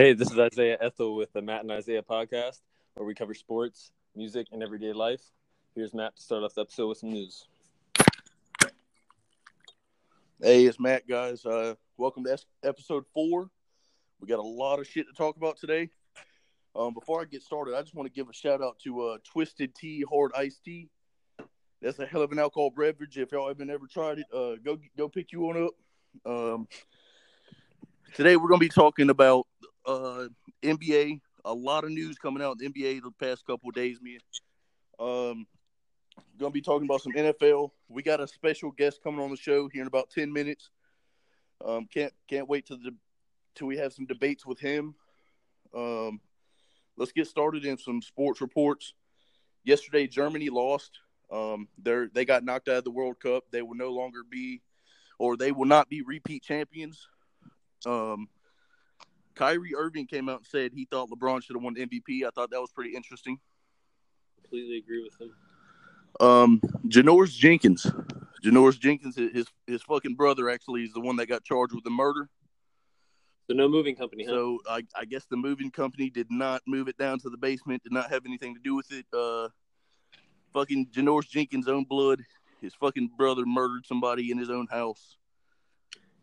Hey, this is Isaiah Ethel with the Matt and Isaiah podcast, where we cover sports, music, and everyday life. Here's Matt to start off the episode with some news. Hey, it's Matt, guys. Uh, welcome to episode four. We got a lot of shit to talk about today. Um, before I get started, I just want to give a shout out to uh, Twisted Tea Hard Iced Tea. That's a hell of an alcohol beverage. If y'all haven't ever tried it, uh, go go pick you one up. Um, today we're gonna be talking about uh, NBA. A lot of news coming out in the NBA the past couple days, man. Um, gonna be talking about some NFL. We got a special guest coming on the show here in about ten minutes. Um, can't can't wait to the till we have some debates with him. Um, let's get started in some sports reports. Yesterday, Germany lost. Um, they they got knocked out of the World Cup. They will no longer be, or they will not be repeat champions. Um, Kyrie Irving came out and said he thought LeBron should have won MVP. I thought that was pretty interesting. Completely agree with him. Um, Janoris Jenkins, Janoris Jenkins, his his fucking brother actually is the one that got charged with the murder. So no moving company, huh? So I, I guess the moving company did not move it down to the basement. Did not have anything to do with it. Uh, fucking Janoris Jenkins' own blood. His fucking brother murdered somebody in his own house.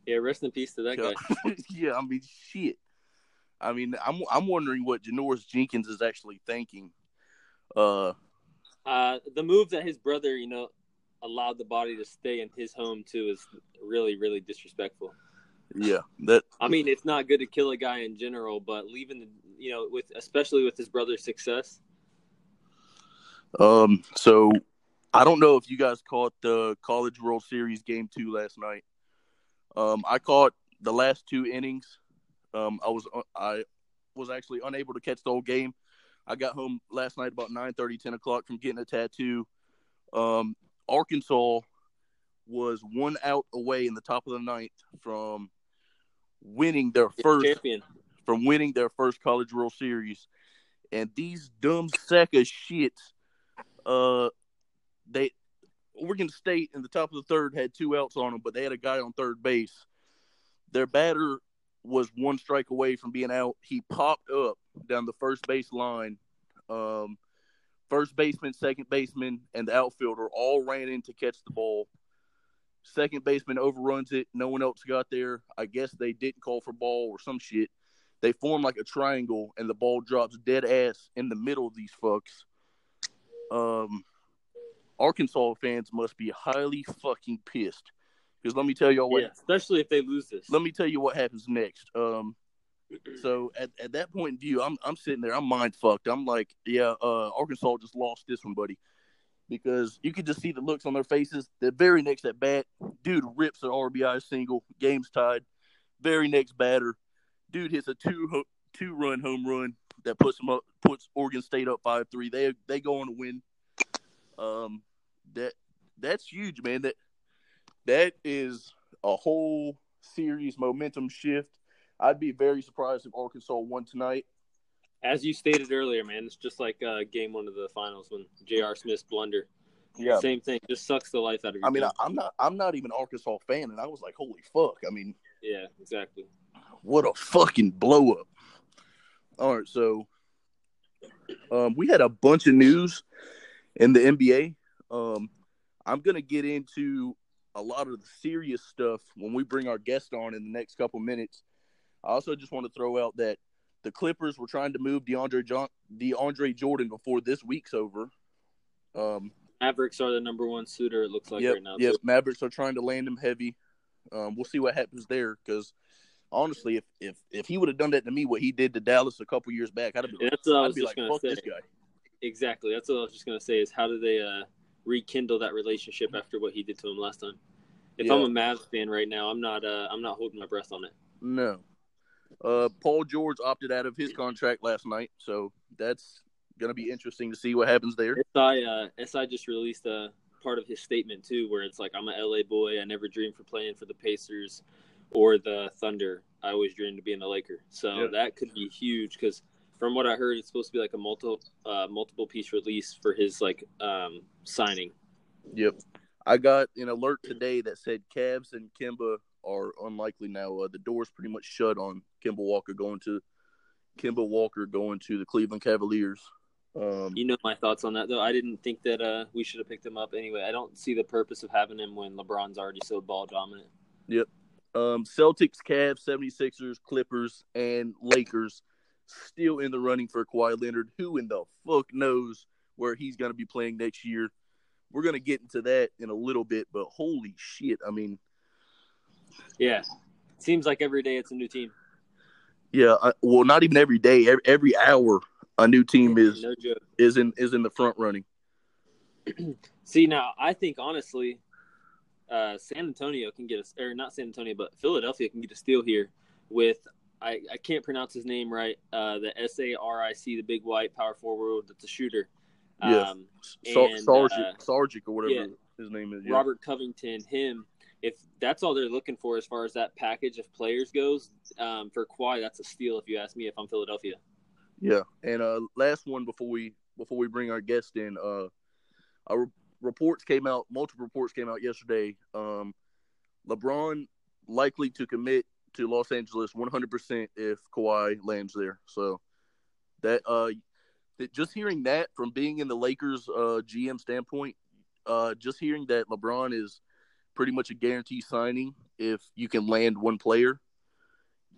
Yeah, rest in peace to that guy. yeah, I mean shit. I mean, I'm I'm wondering what Janoris Jenkins is actually thinking. Uh, Uh, the move that his brother, you know, allowed the body to stay in his home too is really, really disrespectful. yeah, that I mean, it's not good to kill a guy in general, but leaving the, you know, with especially with his brother's success. Um, so I don't know if you guys caught the College World Series game two last night. Um, I caught the last two innings. Um, I was I was actually unable to catch the whole game. I got home last night about 9 30, 10 o'clock from getting a tattoo. Um, Arkansas was one out away in the top of the ninth from winning their first champion. from winning their first College World Series. And these dumb sack of shit, uh, they Oregon State in the top of the third had two outs on them, but they had a guy on third base. Their batter was one strike away from being out. He popped up down the first base line. Um, first baseman, second baseman, and the outfielder all ran in to catch the ball. Second baseman overruns it. No one else got there. I guess they didn't call for ball or some shit. They form like a triangle, and the ball drops dead ass in the middle of these fucks. Um, Arkansas fans must be highly fucking pissed. Because let me tell y'all what. Yeah, especially if they lose this. Let me tell you what happens next. Um, so at, at that point in view, I'm I'm sitting there, I'm mind fucked. I'm like, yeah, uh, Arkansas just lost this one, buddy, because you could just see the looks on their faces. The very next at bat, dude rips an RBI single, game's tied. Very next batter, dude hits a two two run home run that puts them up, puts Oregon State up five three. They they go on to win. Um, that that's huge, man. That that is a whole series momentum shift. I'd be very surprised if Arkansas won tonight. As you stated earlier, man, it's just like uh, game one of the finals when J.R. Smith's blunder. Yeah, Same thing. Just sucks the life out of you. I mean, I, I'm not I'm not even Arkansas fan, and I was like, holy fuck! I mean, yeah, exactly. what a fucking blow up. All right, so um, we had a bunch of news in the NBA. Um, I'm gonna get into a lot of the serious stuff when we bring our guest on in the next couple minutes. I also just want to throw out that the Clippers were trying to move DeAndre John, DeAndre Jordan before this week's over. Um, Mavericks are the number one suitor. It looks like yep, right now. Yes. Mavericks are trying to land him heavy. Um, we'll see what happens there because honestly, if if if he would have done that to me, what he did to Dallas a couple years back, I'd have been, Yeah, that's I I'd be like, fuck say. this guy. Exactly. That's what I was just gonna say. Is how do they uh, rekindle that relationship after what he did to him last time? If I'm a Mavs fan right now, I'm not. Uh, I'm not holding my breath on it. No. Uh, Paul George opted out of his contract last night, so that's gonna be interesting to see what happens there. SI uh, SI just released a part of his statement too, where it's like, "I'm a LA boy. I never dreamed for playing for the Pacers or the Thunder. I always dreamed of being a Laker." So Yeah. that could be huge because from what I heard, it's supposed to be like a multiple uh, multiple piece release for his like um, signing. Yep. I got an alert today that said Cavs and Kimba are unlikely now. Uh, the door's pretty much shut on Kimba Walker going to Kemba Walker going to the Cleveland Cavaliers. Um, You know my thoughts on that though. I didn't think that uh, we should have picked him up anyway. I don't see the purpose of having him when LeBron's already so ball dominant. Yep. Um, Celtics, Cavs, 76ers, Clippers, and Lakers still in the running for Kawhi Leonard. Who in the fuck knows where he's going to be playing next year? We're going to get into that in a little bit, but holy shit. I mean, Yeah, seems like every day it's a new team. yeah, I, well, not even every day, every, every hour, a new team is no is in is in the front running. See now, I think honestly, uh, San Antonio can get a or not San Antonio, but Philadelphia can get a steal here with I, I can't pronounce his name right. Uh, the S A R I C, the big white power forward that's a shooter. Yes. Um, Sar- Sargic, uh, Sargic or whatever yeah. his name is. Yeah. Robert Covington, him. If that's all they're looking for as far as that package of players goes, um, for Kawhi, that's a steal. If you ask me, if I'm Philadelphia. Yeah, and uh, last one before we before we bring our guest in, uh, our reports came out. Multiple reports came out yesterday. Um, LeBron likely to commit to Los Angeles 100% if Kawhi lands there. So that uh, that just hearing that from being in the Lakers uh, GM standpoint, uh, just hearing that LeBron is pretty much a guarantee signing if you can land one player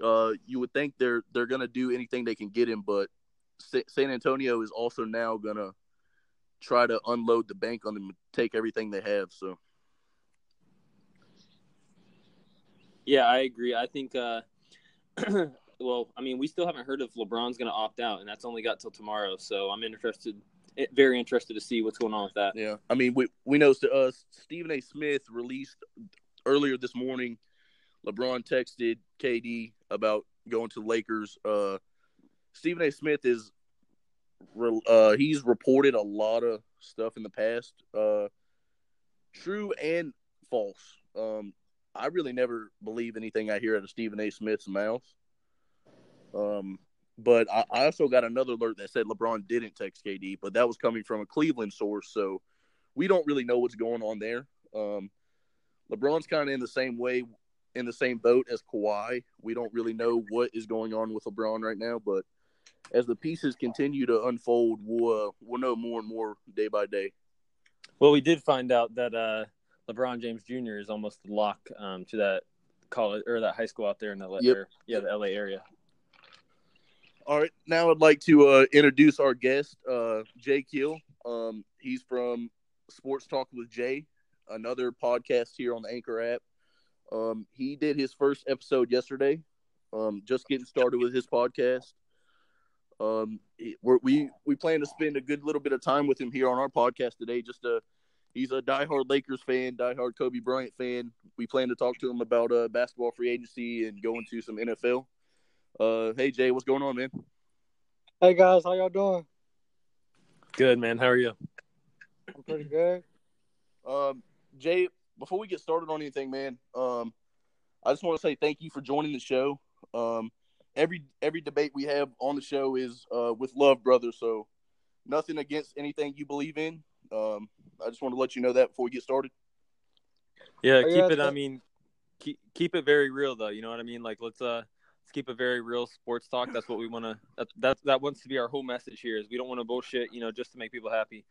uh, you would think they're they're gonna do anything they can get him, but Sa- San Antonio is also now gonna try to unload the bank on them, take everything they have. So Yeah, I agree. I think. Uh, well, I mean, we still haven't heard if LeBron's going to opt out, and that's only got till tomorrow. So I'm interested, eh, very interested to see what's going on with that. yeah, I mean we we know uh, Stephen A. Smith released earlier this morning. LeBron texted KD about going to Lakers. Uh, Stephen A. Smith is uh, he's reported a lot of stuff in the past, uh, true and false. Um, I really never believe anything I hear out of Stephen A. Smith's mouth. Um, but I, I also got another alert that said LeBron didn't text KD, but that was coming from a Cleveland source, so we don't really know what's going on there. Um, LeBron's kind of in the same way, in the same boat as Kawhi. We don't really know what is going on with LeBron right now, but as the pieces continue to unfold, we'll uh, we'll know more and more day by day. Well, we did find out that uh, LeBron James Jr. is almost the lock um, to that college or that high school out there in the Yep. or, yeah the LA area. All right, now I'd like to uh, introduce our guest, uh, Jay Keel. Um, he's from Sports Talk with Jay, another podcast here on the Anchor app. Um, he did his first episode yesterday. Um, just getting started with his podcast. Um, we're, we we plan to spend a good little bit of time with him here on our podcast today. Just uh, he's a diehard Lakers fan, diehard Kobe Bryant fan. We plan to talk to him about uh, basketball free agency and going to some NFL. Uh, hey Jay, what's going on, man? Hey guys, how y'all doing? Good man, how are you? I'm pretty good. Um, Jay, before we get started on anything, man, um, I just want to say thank you for joining the show. Um, every every debate we have on the show is uh, with love, brother. So nothing against anything you believe in. Um, I just want to let you know that before we get started. Yeah, Oh, keep it. I mean, keep keep it very real though. You know what I mean? Like let's uh let's keep it very real sports talk. That's what we want to. That that that wants to be our whole message here. Is we don't want to bullshit. You know, just to make people happy.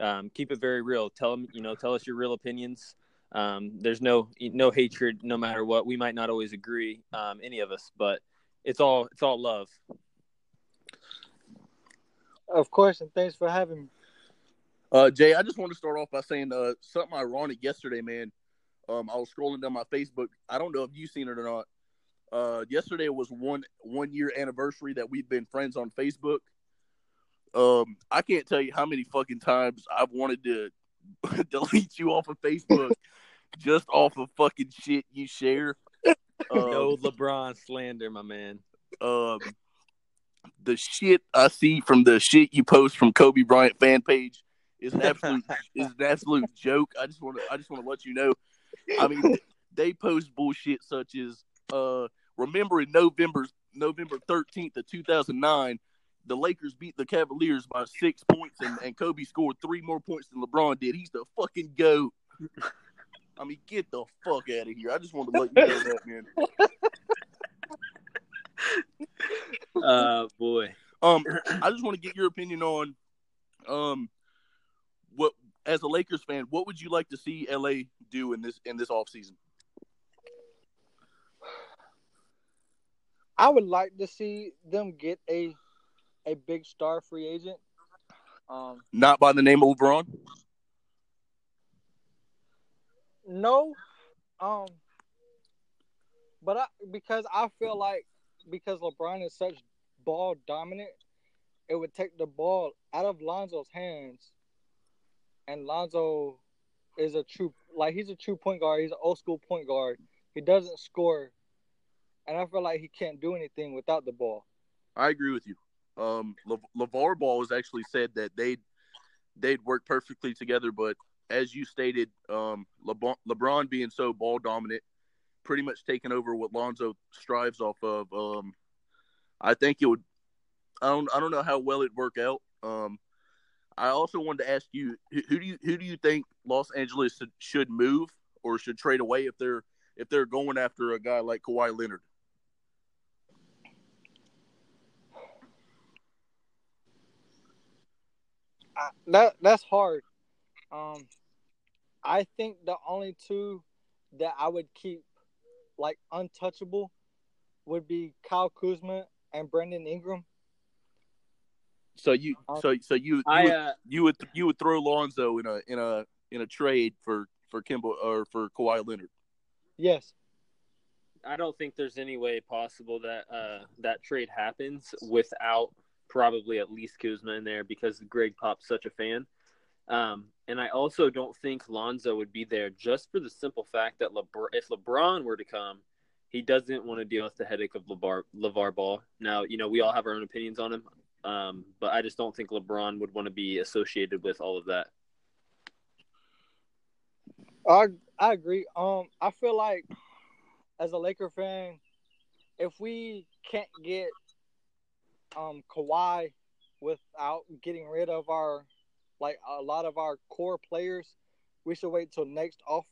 Um, keep it very real. Tell them. You know, tell us your real opinions. Um, there's no no hatred, no matter what. We might not always agree, um, any of us, but it's all it's all love. Of course, and thanks for having me. Uh, Jay, I just want to start off by saying uh, something ironic yesterday, man. Um, I was scrolling down my Facebook. I don't know if you've seen it or not. Uh, yesterday was one one year anniversary that we've been friends on Facebook. Um, I can't tell you how many fucking times I've wanted to delete you off of Facebook just off of fucking shit you share. Um, no LeBron slander, my man. um, the shit I see from the shit you post from Kobe Bryant fan page is an absolute is an absolute joke. I just want to I just want to let you know. I mean, they post bullshit such as uh, remember in November November thirteenth of two thousand nine. The Lakers beat the Cavaliers by six points, and, and Kobe scored three more points than LeBron did. He's the fucking goat. I mean, get the fuck out of here! I just want to let you know that, man. uh boy. Um, I just want to get your opinion on, um, what as a Lakers fan, what would you like to see LA do in this in this offseason? I would like to see them get a a big star free agent. Um, Not by the name of LeBron. no, um, but I because I feel like because LeBron is such ball dominant, it would take the ball out of Lonzo's hands, and Lonzo is a true like he's a true point guard. He's an old school point guard. He doesn't score, and I feel like he can't do anything without the ball. I agree with you. Um, Le- LeVar Ball has actually said that they'd they'd work perfectly together, but as you stated, um, LeBron, LeBron being so ball dominant, pretty much taking over what Lonzo strives off of. Um, I think it would. I don't. I don't know how well it'd work out. Um, I also wanted to ask you, who, do you who do you think Los Angeles should, should move or should trade away if they're if they're going after a guy like Kawhi Leonard? I, that that's hard. Um, I think the only two that I would keep like untouchable would be Kyle Kuzma and Brandon Ingram. So you so so you you, I would, uh you would you would throw Lonzo in a in a in a trade for for Kimbo or for Kawhi Leonard. Yes, I don't think there's any way possible that uh, that trade happens without probably at least Kuzma in there because Gregg Pop's such a fan. Um, and I also don't think Lonzo would be there just for the simple fact that LeBron, if LeBron were to come, he doesn't want to deal with the headache of LeVar, LeVar Ball. Now, you know, we all have our own opinions on him, um, but I just don't think LeBron would want to be associated with all of that. I I agree. Um, I feel like as a Laker fan, if we can't get um Kawhi without getting rid of our like a lot of our core players, we should wait till next off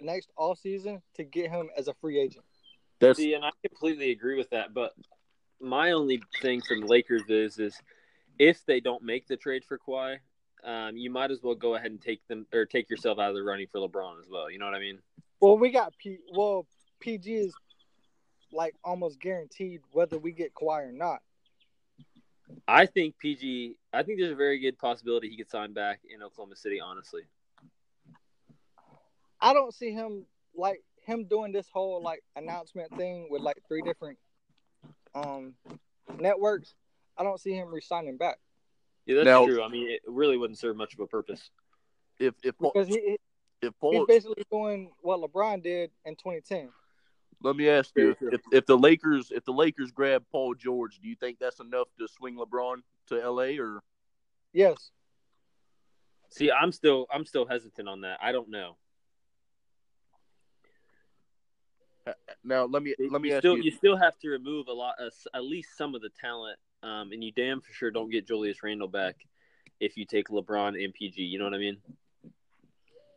next off season to get him as a free agent. That's See, and I completely agree with that. But my only thing from the Lakers is, is if they don't make the trade for Kawhi, um, you might as well go ahead and take them or take yourself out of the running for LeBron as well. You know what I mean? Well, we got P. Well, PG is like almost guaranteed whether we get Kawhi or not. I think PG. I think there's a very good possibility he could sign back in Oklahoma City. Honestly, I don't see him like him doing this whole like announcement thing with like three different um networks. I don't see him resigning back yeah, that's Now- true. I mean, it really wouldn't serve much of a purpose. if if because he if he's basically doing what LeBron did in 2010. let me ask you if if the Lakers if the Lakers grab Paul George, do you think that's enough to swing LeBron to LA or Yes, See, I'm still, I'm still hesitant on that. I don't know. Now let me let me you ask still, you, you still have to remove a lot, uh, at least some of the talent, um, and you damn for sure don't get Julius Randle back if you take LeBron and PG. You know what I mean?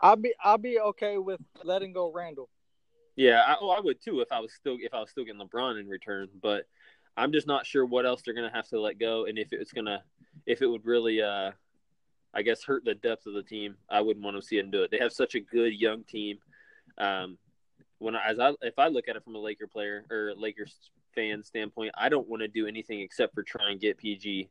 I'll be I'll be okay with letting go Randle. Yeah, I, oh, I would too if I was still if I was still getting LeBron in return. But I'm just not sure what else they're gonna have to let go, and if it's gonna if it would really, uh, I guess, hurt the depth of the team. I wouldn't want to see them do it. They have such a good young team. Um, when I, as I if I look at it from a Laker player or Lakers fan standpoint, I don't want to do anything except for try and get PG.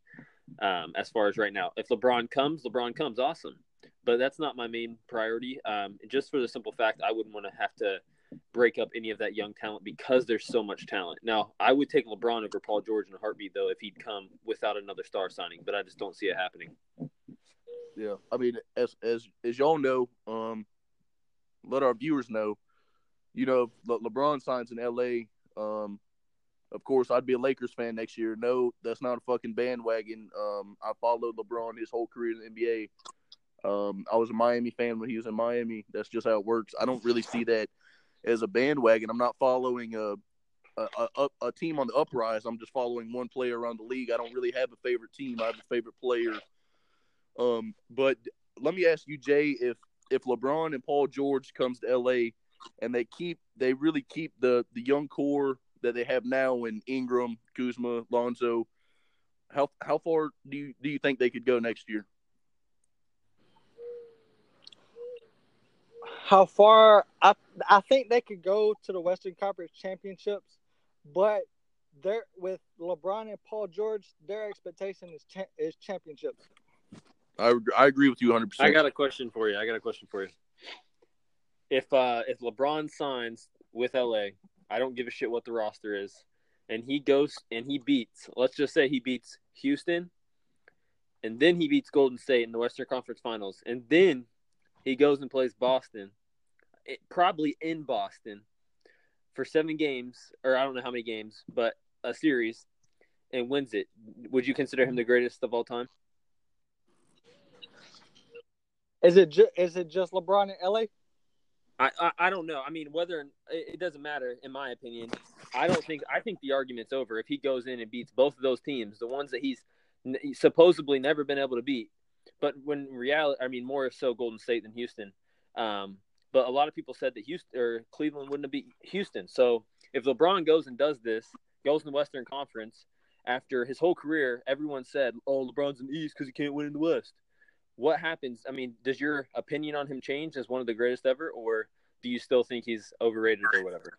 Um, as far as right now, if LeBron comes, LeBron comes, awesome. But that's not my main priority. Um, just for the simple fact, I wouldn't want to have to break up any of that young talent because there's so much talent. Now, I would take LeBron over Paul George in a heartbeat, though, if he'd come without another star signing. But I just don't see it happening. yeah I mean as as as y'all know um let our viewers know you know Le- LeBron signs in LA um of course I'd be a Lakers fan next year no that's not a fucking bandwagon um I followed LeBron his whole career in the NBA um I was a Miami fan when he was in Miami that's just how it works I don't really see that as a bandwagon I'm not following a a, a, a team on the uprise. I'm just following one player around the league. I don't really have a favorite team. I have a favorite player. Um, but let me ask you, Jay, if if LeBron and Paul George comes to LA and they keep they really keep the the young core that they have now in Ingram, Kuzma, Lonzo, how how far do you do you think they could go next year? How far? I I think they could go to the Western Conference Championships, but they're with LeBron and Paul George. Their expectation is cha- is championships. I I agree with you 100%. I got a question for you. I got a question for you. If uh if LeBron signs with LA, I don't give a shit what the roster is, and he goes and he beats. Let's just say he beats Houston, and then he beats Golden State in the Western Conference Finals, and then he goes and plays Boston, it, probably in Boston, for seven games or I don't know how many games, but a series, and wins it. Would you consider him the greatest of all time? Is it ju- is it just LeBron in LA? I, I, I don't know. I mean, whether it doesn't matter in my opinion. I don't think I think the argument's over if he goes in and beats both of those teams, the ones that he's supposedly never been able to beat. But when reality, I mean, more so Golden State than Houston. Um, but a lot of people said that Houston or Cleveland wouldn't have beat Houston. So if LeBron goes and does this, goes in the Western Conference after his whole career, everyone said, "Oh, LeBron's in the East because he can't win in the West." What happens? I mean, does your opinion on him change as one of the greatest ever, or do you still think he's overrated or whatever?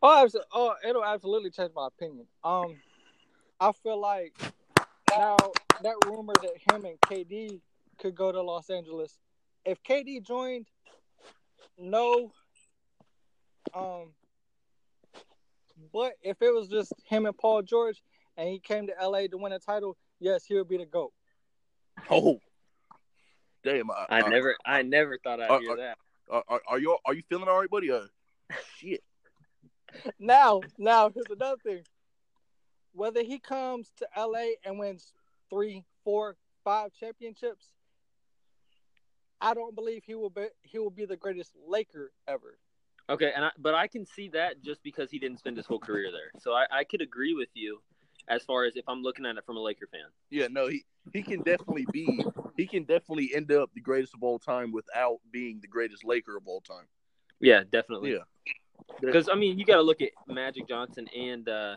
Oh, abso- oh, it'll absolutely change my opinion. Um, I feel like now that rumor that him and KD could go to Los Angeles. If KD joined, no. Um, but if it was just him and Paul George, and he came to LA to win a title, yes, he would be the goat. Oh, damn! I, I never, I never thought I'd Uh, hear that. Are, are, are you are you feeling all right, buddy? Uh, shit. Now, now here's another thing. Whether he comes to LA and wins three, four, five championships, I don't believe he will be he will be the greatest Laker ever. Okay, and I, but I can see that just because he didn't spend his whole career there. So I, I could agree with you as far as if I'm looking at it from a Laker fan. Yeah, no, he he can definitely be. He can definitely end up the greatest of all time without being the greatest Laker of all time. Yeah, definitely. Yeah. Because I mean, you got to look at Magic Johnson and uh,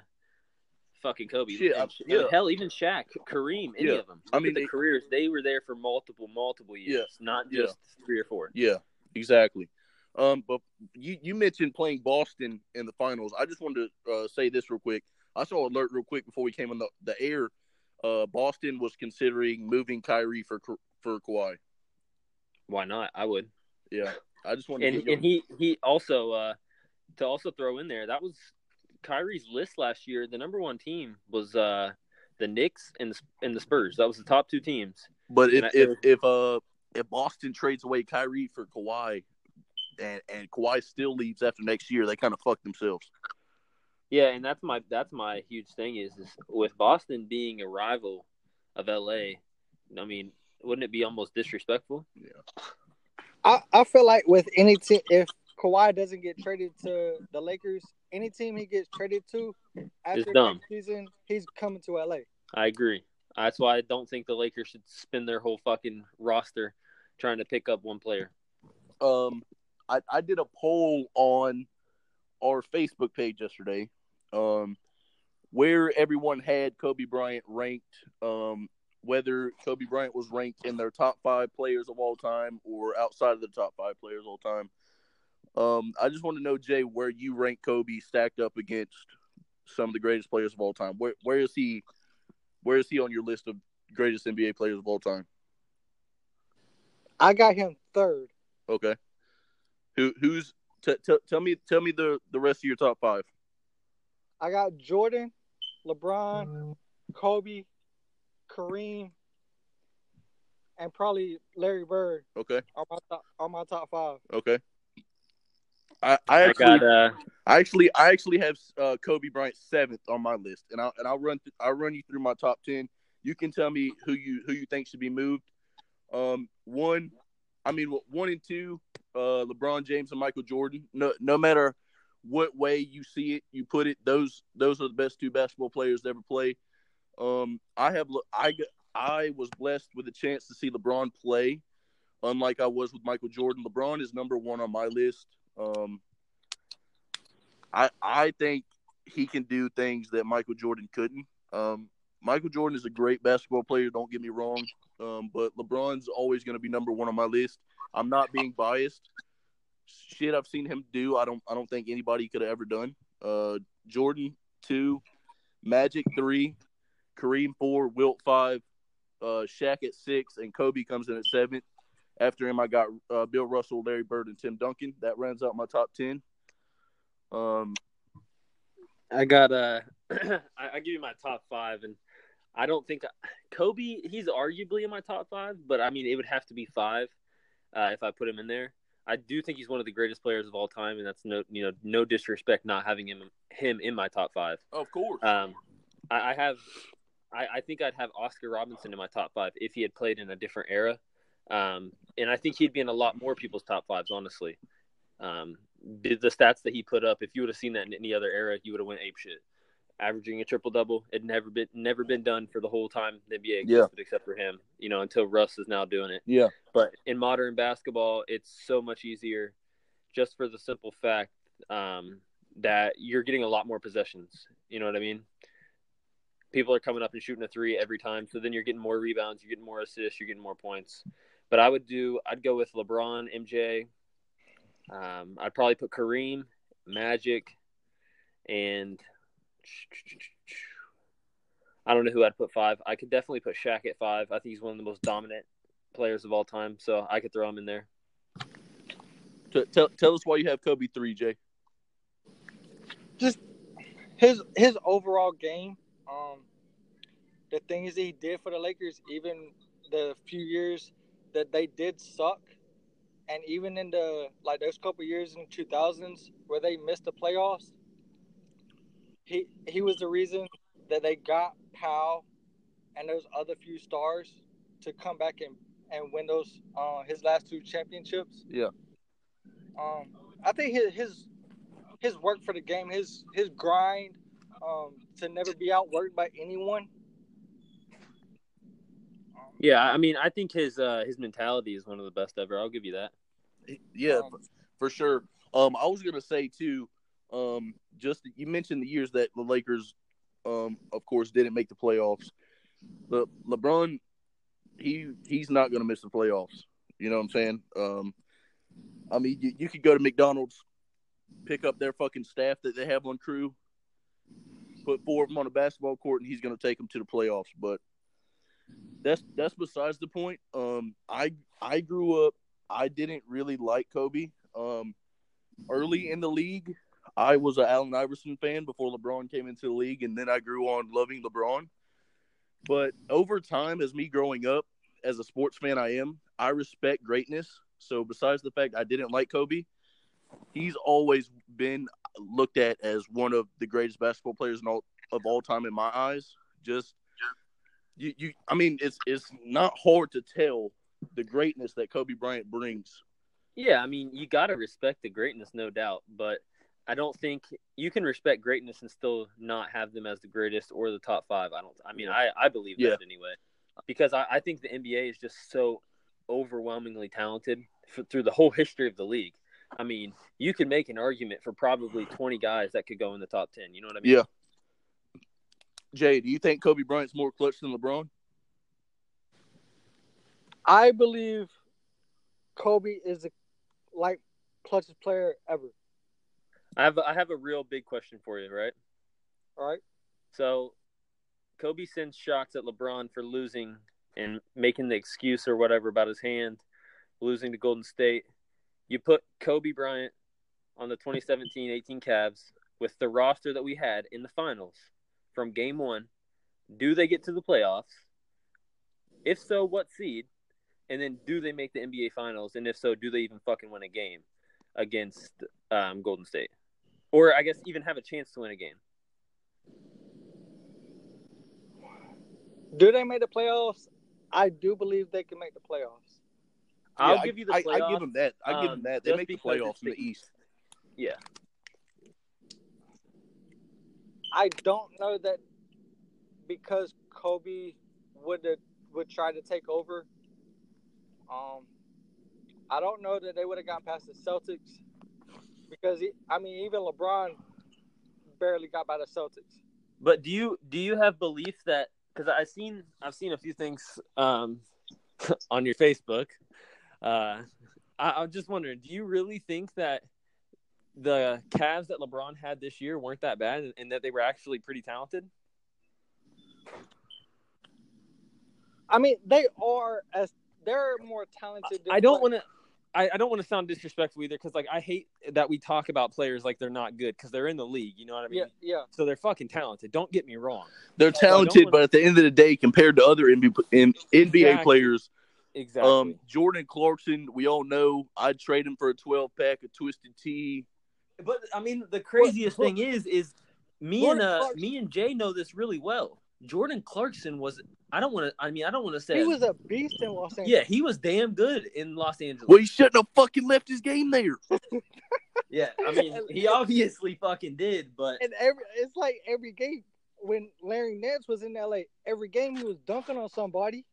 fucking Kobe. Shit, and, I- yeah. and hell, even Shaq, Kareem, any Yeah. of them. I mean, the they- careers they were there for multiple, multiple years, not Yeah. just three or four. Yeah, exactly. Um, but you you mentioned playing Boston in the finals. I just wanted to uh, say this real quick. I saw alert real quick before we came on the, the air. Uh, Boston was considering moving Kyrie for for Kawhi. Why not? I would. Yeah, I just want. And and he he also uh, to also throw in there that was Kyrie's list last year. The number one team was uh, the Knicks and the and the Spurs. That was the top two teams. But if I- if if uh if Boston trades away Kyrie for Kawhi, and and Kawhi still leaves after next year, they kind of fuck themselves. Yeah, and that's my that's my huge thing is, is with Boston being a rival of LA. I mean, wouldn't it be almost disrespectful? I, I feel like with any team, if Kawhi doesn't get traded to the Lakers, any team he gets traded to after dumb. next season, he's coming to LA. I agree. That's why I don't think the Lakers should spend their whole fucking roster trying to pick up one player. um, I, I did a poll on our Facebook page yesterday, um, where everyone had Kobe Bryant ranked, um, whether Kobe Bryant was ranked in their top five players of all time or outside of the top five players of all time. Um, I just want to know, Jay, where you rank Kobe stacked up against some of the greatest players of all time. Where where is he? Where is he on your list of greatest NBA players of all time? I got him third. Okay. Who who's t- t- tell me tell me the the rest of your top five. I got Jordan, LeBron, Kobe, Kareem, and probably Larry Bird Okay. On my top, are my top five. Okay. I I I actually got uh, I actually I actually have uh, Kobe Bryant seventh on my list, and I'll and I'll run th- I'll run you through my top ten. You can tell me who you who you think should be moved. Um, one, I mean one and two, uh, LeBron James and Michael Jordan. No no matter what way you see it, you put it. Those those are the best two basketball players to ever play. Um, I have I I was blessed with a chance to see LeBron play, unlike I was with Michael Jordan. LeBron is number one on my list. Um, I I think he can do things that Michael Jordan couldn't. Um, Michael Jordan is a great basketball player. Don't get me wrong, um, but LeBron's always going to be number one on my list. I'm not being biased. Shit, I've seen him do. I don't. I don't think anybody could have ever done. Uh, Jordan two, Magic three, Kareem four, Wilt five, uh, Shaq at six, and Kobe comes in at seven. After him, I got uh, Bill Russell, Larry Bird, and Tim Duncan. That rounds out my top ten. Um, I got uh, I, I give you my top five, and I don't think Kobe. He's arguably in my top five, but I mean it would have to be five uh, if I put him in there. I do think he's one of the greatest players of all time, and that's no you know no disrespect not having him him in my top five. Of course. Um, I, I have, I, I think I'd have Oscar Robinson in my top five if he had played in a different era, um, and I think he'd be in a lot more people's top fives. Honestly, um, the, the stats that he put up, if you would have seen that in any other era, you would have went ape shit. Averaging a triple double, it never been never been done for the whole time the NBA existed, Yeah. except for him. You know, until Russ is now doing it. yeah. But in modern basketball, it's so much easier just for the simple fact um, that you're getting a lot more possessions. You know what I mean? People are coming up and shooting a three every time. So then you're getting more rebounds, you're getting more assists, you're getting more points. But I would do, I'd go with LeBron, MJ. Um, I'd probably put Kareem, Magic, and I don't know who I'd put five. I could definitely put Shaq at five. I think he's one of the most dominant players of all time, so I could throw him in there. T- tell tell us why you have Kobe three, Jay. just his his overall game. Um, the things that he did for the Lakers, even the few years that they did suck, and even in the like those couple years in the two thousands where they missed the playoffs, he he was the reason that they got Pau and those other few stars to come back and and win those uh, his last two championships. Yeah. Um, I think his his his work for the game, his his grind, um, to never be outworked by anyone. Yeah, I mean, I think his uh, his mentality is one of the best ever. I'll give you that. Yeah, Um, for, for sure. Um, I was gonna say too. Um, just you mentioned the years that the Lakers, um, of course, didn't make the playoffs. But LeBron, he he's not gonna miss the playoffs. You know what I'm saying? Um, I mean, you, you could go to McDonald's, pick up their fucking staff that they have on crew, put four of them on a basketball court, and he's gonna take them to the playoffs. But that's that's besides the point. Um, I I grew up. I didn't really like Kobe. Um, early in the league, I was an Allen Iverson fan before LeBron came into the league, and then I grew on loving LeBron. But over time, as me growing up, as a sports fan I am, I respect greatness. So besides the fact I didn't like Kobe, he's always been looked at as one of the greatest basketball players all, of all time in my eyes. Just you, you I mean, it's it's not hard to tell the greatness that Kobe Bryant brings. Yeah, I mean, you got to respect the greatness, no doubt. But I don't think you can respect greatness and still not have them as the greatest or the top five. I don't. I mean, I I believe Yeah. that anyway, because I, I think the NBA is just so overwhelmingly talented f- through the whole history of the league. I mean, you can make an argument for probably twenty guys that could go in the top ten. You know what I mean? Yeah. Jay, do you think Kobe Bryant's more clutch than LeBron? I believe Kobe is the like clutchest player ever. I have I have a real big question for you, right? All right. So, Kobe sends shots at LeBron for losing and making the excuse or whatever about his hand, losing to Golden State. You put Kobe Bryant on the 2017-18 Cavs with the roster that we had in the finals from game 1. Do they get to the playoffs? If so, what seed? And then do they make the NBA finals? And if so, do they even fucking win a game against um, Golden State? Or I guess even have a chance to win a game. Do they make the playoffs? I do believe they can make the playoffs. I'll Yeah, give you the I, playoffs. I, I give them that. I give um, them that. They make the playoffs in the the East. Yeah. I don't know that because Kobe would would try to take over. Um, I don't know that they would have gotten past the Celtics because he, I mean even LeBron barely got by the Celtics. But do you do you have belief that because I've seen I've seen a few things um, on your Facebook. Uh, I, I'm just wondering, do you really think that the Cavs that LeBron had this year weren't that bad, and, and that they were actually pretty talented? I mean, they are as they're more talented. Than I don't want to. I, I don't want to sound disrespectful either, because like I hate that we talk about players like they're not good because they're in the league. You know what I mean? Yeah, yeah. So they're fucking talented. Don't get me wrong. They're I don't talented, wanna- but at the end of the day, compared to other NBA, NBA Exactly. players, Exactly. um, Jordan Clarkson, we all know I'd trade him for a 12 pack of Twisted Tea. But I mean, the craziest but- thing is, is me Jordan and uh, Clarkson- me and Jay know this really well. Jordan Clarkson was. I don't want to. I mean, I don't want to say. He was a beast in Los Angeles. yeah, he was damn good in Los Angeles. Well, he shouldn't have fucking left his game there. yeah, I mean, he obviously fucking did, but And every it's like every game when Larry Nance was in LA, every game he was dunking on somebody.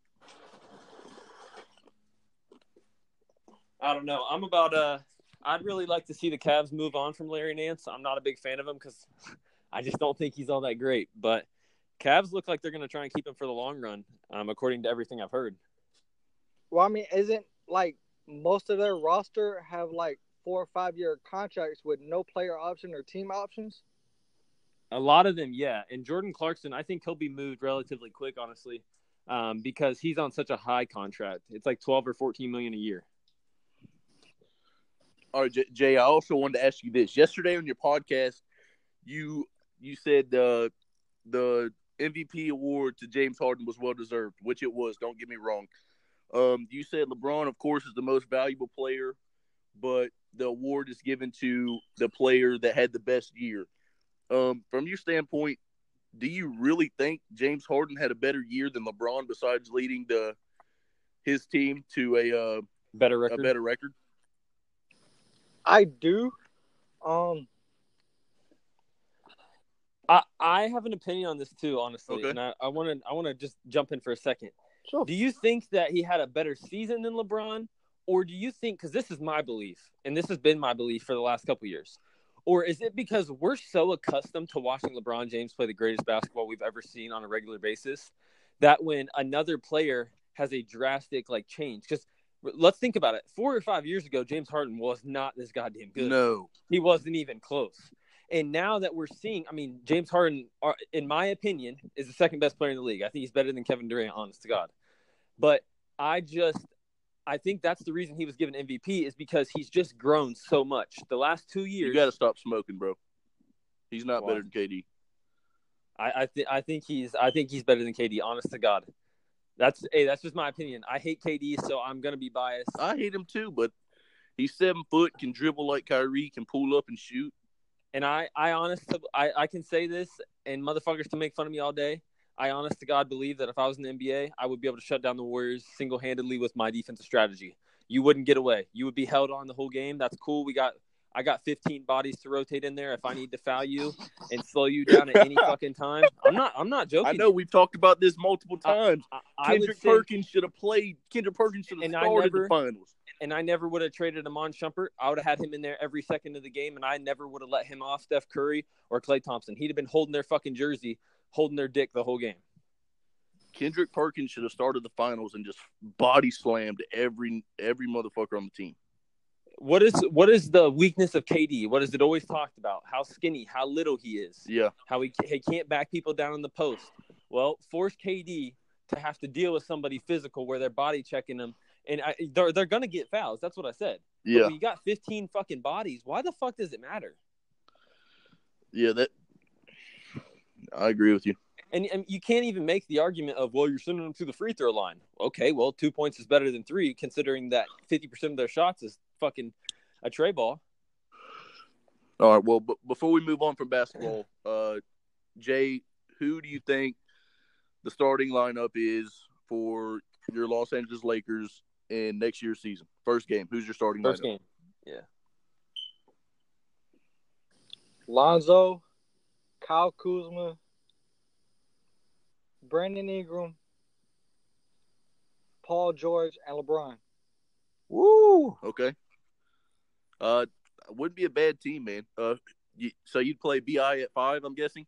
I don't know. I'm about. Uh, I'd really like to see the Cavs move on from Larry Nance. I'm not a big fan of him because I just don't think he's all that great. But Cavs look like they're going to try and keep him for the long run, um, according to everything I've heard. Well, I mean, isn't like most of their roster have like four or five year contracts with no player option or team options? A lot of them, yeah. And Jordan Clarkson, I think he'll be moved relatively quick, honestly, um, because he's on such a high contract. It's like twelve or fourteen million a year. All right, Jay. I also wanted to ask you this. Yesterday on your podcast, you you said uh, the MVP award to James Harden was well deserved, which it was. Don't get me wrong. Um, you said LeBron, of course, is the most valuable player, but the award is given to the player that had the best year. Um, from your standpoint, do you really think James Harden had a better year than LeBron besides leading the his team to a uh, Better a record. better record? I do. Um, I, I have an opinion on this too, honestly, Okay. and I I want to I want to just jump in for a second. sure. Do you think that he had a better season than LeBron, or do you think because this is my belief, and this has been my belief for the last couple years, or is it because we're so accustomed to watching LeBron James play the greatest basketball we've ever seen on a regular basis that when another player has a drastic like change, because let's think about it, four or five years ago, James Harden was not this goddamn good. No. He wasn't even close. And now that we're seeing, I mean, James Harden, are, in my opinion, is the second best player in the league. I think he's better than Kevin Durant, honest to God. But I just, I think that's the reason he was given MVP is because he's just grown so much. The last two years, You got to stop smoking, bro. He's not Why? better than KD. I, I think, I think he's, I think he's better than KD. Honest to God, that's, hey, that's just my opinion. I hate KD, so I'm gonna be biased. I hate him too, but he's seven foot, can dribble like Kyrie, can pull up and shoot. And I, I honest, I, I can say this, and motherfuckers can make fun of me all day. I honest to God believe that if I was in the NBA, I would be able to shut down the Warriors single handedly with my defensive strategy. You wouldn't get away. You would be held on the whole game. That's cool. We got, I got 15 bodies to rotate in there. If I need to foul you and slow you down at any fucking time, I'm not, I'm not joking. I know we've talked about this multiple times. I, I Kendrick say, Perkins should have played. Kendrick Perkins should have I started never- the finals. And I never would have traded Iman Shumpert. I would have had him in there every second of the game, and I never would have let him off Steph Curry or Klay Thompson. He'd have been holding their fucking jersey, holding their dick the whole game. Kendrick Perkins should have started the finals and just body slammed every every motherfucker on the team. What is what is the weakness of KD? What is it always talked about? How skinny, how little he is, Yeah, how he, he can't back people down in the post. Well, force KD to have to deal with somebody physical where they're body checking him, and I, they're they're gonna get fouls. That's what I said. Yeah, you got 15 fucking bodies, why the fuck does it matter? yeah. That I agree with you. And, and you can't even make the argument of, well, you're sending them to the free throw line. Okay, well, two points is better than three, considering that 50% of their shots is fucking a trey ball. All right. Well, but before we move on from basketball, uh, Jay, who do you think the starting lineup is for your Los Angeles Lakers in next year's season? First game. Who's your starting First lineup? game. Yeah. Lonzo, Kyle Kuzma, Brandon Ingram, Paul George, and LeBron. Woo! Okay. Uh, wouldn't be a bad team, man. Uh, You, so you'd play Bi at five, I'm guessing.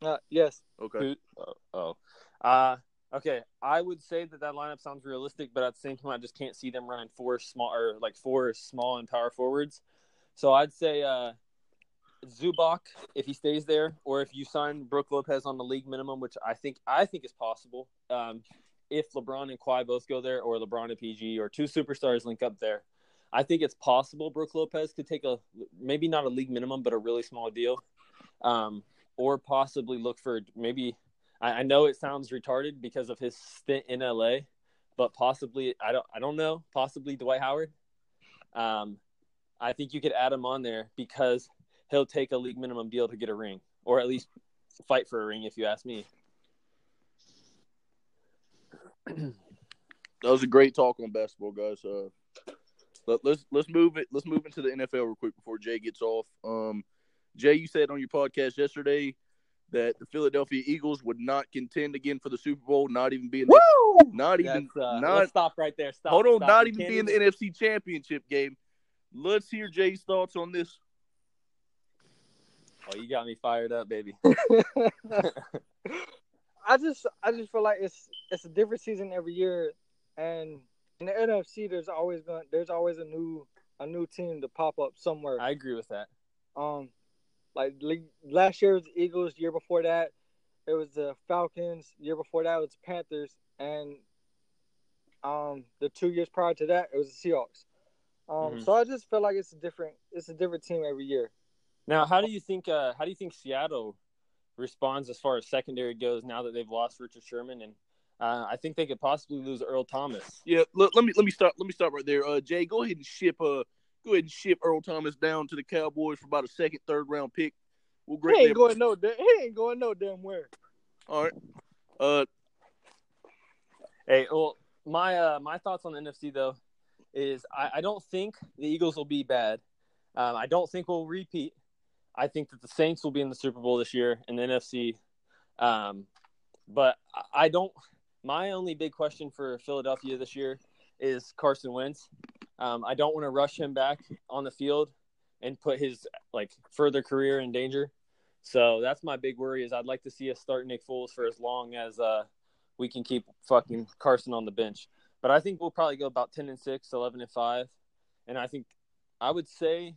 Uh, yes. Okay. Who- Oh, oh. Uh, okay. I would say that that lineup sounds realistic, but at the same time, I just can't see them running four small or like four small and power forwards. So I'd say uh, Zubac if he stays there, or if you sign Brook Lopez on the league minimum, which I think I think is possible. Um, if LeBron and Kawhi both go there, or LeBron and PG, or two superstars link up there, I think it's possible Brook Lopez could take a maybe not a league minimum, but a really small deal, um, or possibly look for maybe. I, I know it sounds retarded because of his stint in LA, but possibly I don't I don't know. Possibly Dwight Howard. Um, I think you could add him on there because he'll take a league minimum deal to get a ring, or at least fight for a ring, if you ask me. That was a great talk on basketball, guys. Uh, let, let's let's move it. Let's move into the NFL real quick before Jay gets off. Um, Jay, you said on your podcast yesterday that the Philadelphia Eagles would not contend again for the Super Bowl, not even be in the, Woo! not even uh, not let's stop right there. Stop. hold on, stop. not even can't be in the NFC Championship game. Let's hear Jay's thoughts on this. Oh, you got me fired up, baby. I just I just feel like it's it's a different season every year, and in the NFC there's always going there's always a new a new team to pop up somewhere. I agree with that. Um, like last year was the Eagles. Year before that, it was the Falcons. Year before that, it was the Panthers, and um, the two years prior to that, it was the Seahawks. Um, Mhm. so I just feel like it's a different it's a different team every year. Now, how do you think? Uh, how do you think Seattle responds as far as secondary goes now that they've lost Richard Sherman and uh, I think they could possibly lose Earl Thomas. Yeah, let, let me let me stop let me stop right there. Uh, Jay, go ahead and ship uh go ahead and ship Earl Thomas down to the Cowboys for about a second, third round pick. We'll He ain't going no he ain't going no damn where. all right. Uh, Hey, well, my uh, my thoughts on the NFC though is I, I don't think the Eagles will be bad. Um, I don't think we'll repeat. I think that the Saints will be in the Super Bowl this year in the NFC. Um, but I- I don't. My only big question for Philadelphia this year is Carson Wentz. Um, I don't want to rush him back on the field and put his like further career in danger. So that's my big worry. Is I'd like to see us start Nick Foles for as long as uh, we can keep fucking Carson on the bench. But I think we'll probably go about 10 and 6, 11 and 5. And I think I would say